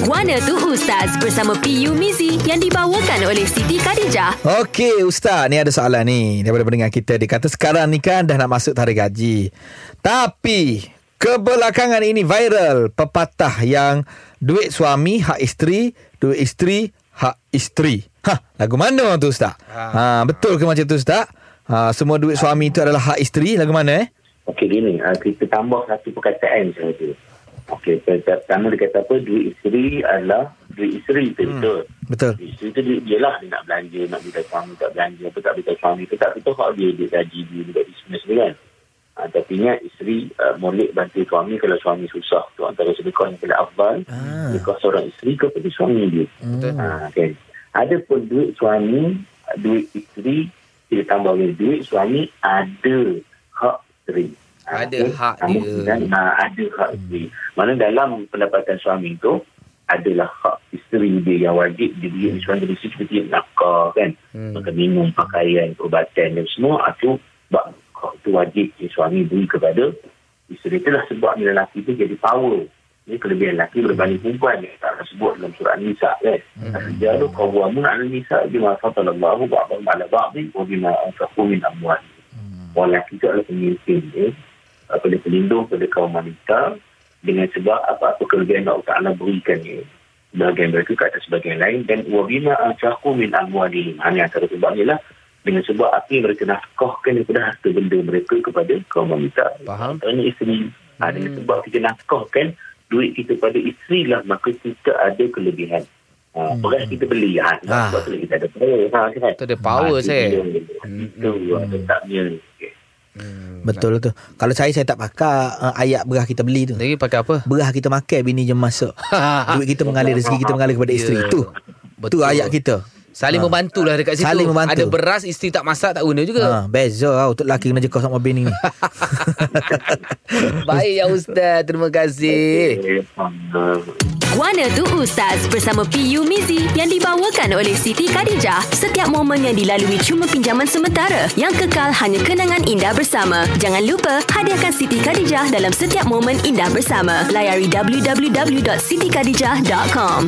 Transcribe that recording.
Guana tu Ustaz bersama PU Mizi yang dibawakan oleh Siti Khadijah. Okey Ustaz Ni ada soalan ni Daripada pendengar kita Dia kata sekarang ni kan Dah nak masuk tarikh gaji Tapi Kebelakangan ini viral Pepatah yang Duit suami hak isteri Duit isteri hak isteri Ha, lagu mana tu Ustaz? Ha. betul ke macam tu Ustaz? Ha, semua duit suami itu adalah hak isteri Lagu mana eh? Okey gini, uh, kita tambah satu perkataan sahaja. Okey, pertama dia kata apa? Duit isteri adalah duit isteri itu hmm. betul. Betul Duit isteri tu duit dia lah dia nak belanja, nak beli suami, tak belanja, apa tak beli suami, apa tak betul hak dia, dia gaji dia, dia gaji semua kan. Uh, tapi ingat isteri uh, molek bantu suami kalau suami susah. Tu antara sedekah yang paling afdal. Ah. Sedekah seorang isteri kepada suami dia. Betul. Ha, okay. Ada pun duit suami, duit isteri, kita tambah duit suami ada hak isteri. Ha, Ada hak dia. Dan, ha, ada hak isteri. Mana dalam pendapatan suami tu adalah hak isteri dia yang wajib dia beri suami dari situ seperti nafkah kan. Hmm. Makan minum, pakaian, perubatan dan semua itu sebab hak itu wajib suami beri kepada isteri. Itulah sebab lelaki tu jadi power. Ini kelebihan lelaki berbanding perempuan yang tak sebut dalam surah Nisa kan. Dia tu kawamun ala Nisa bima fatalallahu ba'dahum ala ba'dhin wa bima anfaqu min amwalihim. Orang lelaki itu adalah pemimpin ya. Pada pelindung pada kaum wanita dengan sebab apa-apa kelebihan Allah Ta'ala berikan ya. Sebagian mereka ke atas sebagian lain dan wa bima anfaqu min amwalihim. Hanya antara sebabnya lah dengan sebab apa yang mereka nafkahkan daripada harta benda mereka kepada kaum wanita. Faham. Antaranya isteri. Ha, dengan sebab kita nafkahkan duit kita pada isteri lah maka kita ada kelebihan. Ha, beras kita beli. Ha, Ah. sebab tu kita ada power. Ha, kan? Tu ada power, Ha, saya. Itu, itu Hmm. letaknya. Okay. Betul tu Kalau saya Saya tak pakai uh, Ayat berah kita beli tu. Lagi pakai apa? Berah kita makan Bini je masuk. Duit kita mengalir Rezeki kita mengalir kepada isteri. Ya. Tu. Tu Betul. ayat kita Saling membantu lah dekat situ. Saling membantu. Ada beras, isteri tak masak, tak guna juga. Ha, beza lah Untuk lelaki kena jekau sama bini ni Baik ya Ustaz. Terima kasih. Guana tu Ustaz bersama PU Mizi yang dibawakan oleh Siti Khadijah. Setiap momen yang dilalui cuma pinjaman sementara. Yang kekal hanya kenangan indah bersama. Jangan lupa hadiahkan Siti Khadijah dalam setiap momen indah bersama. Layari www.sitikadijah.com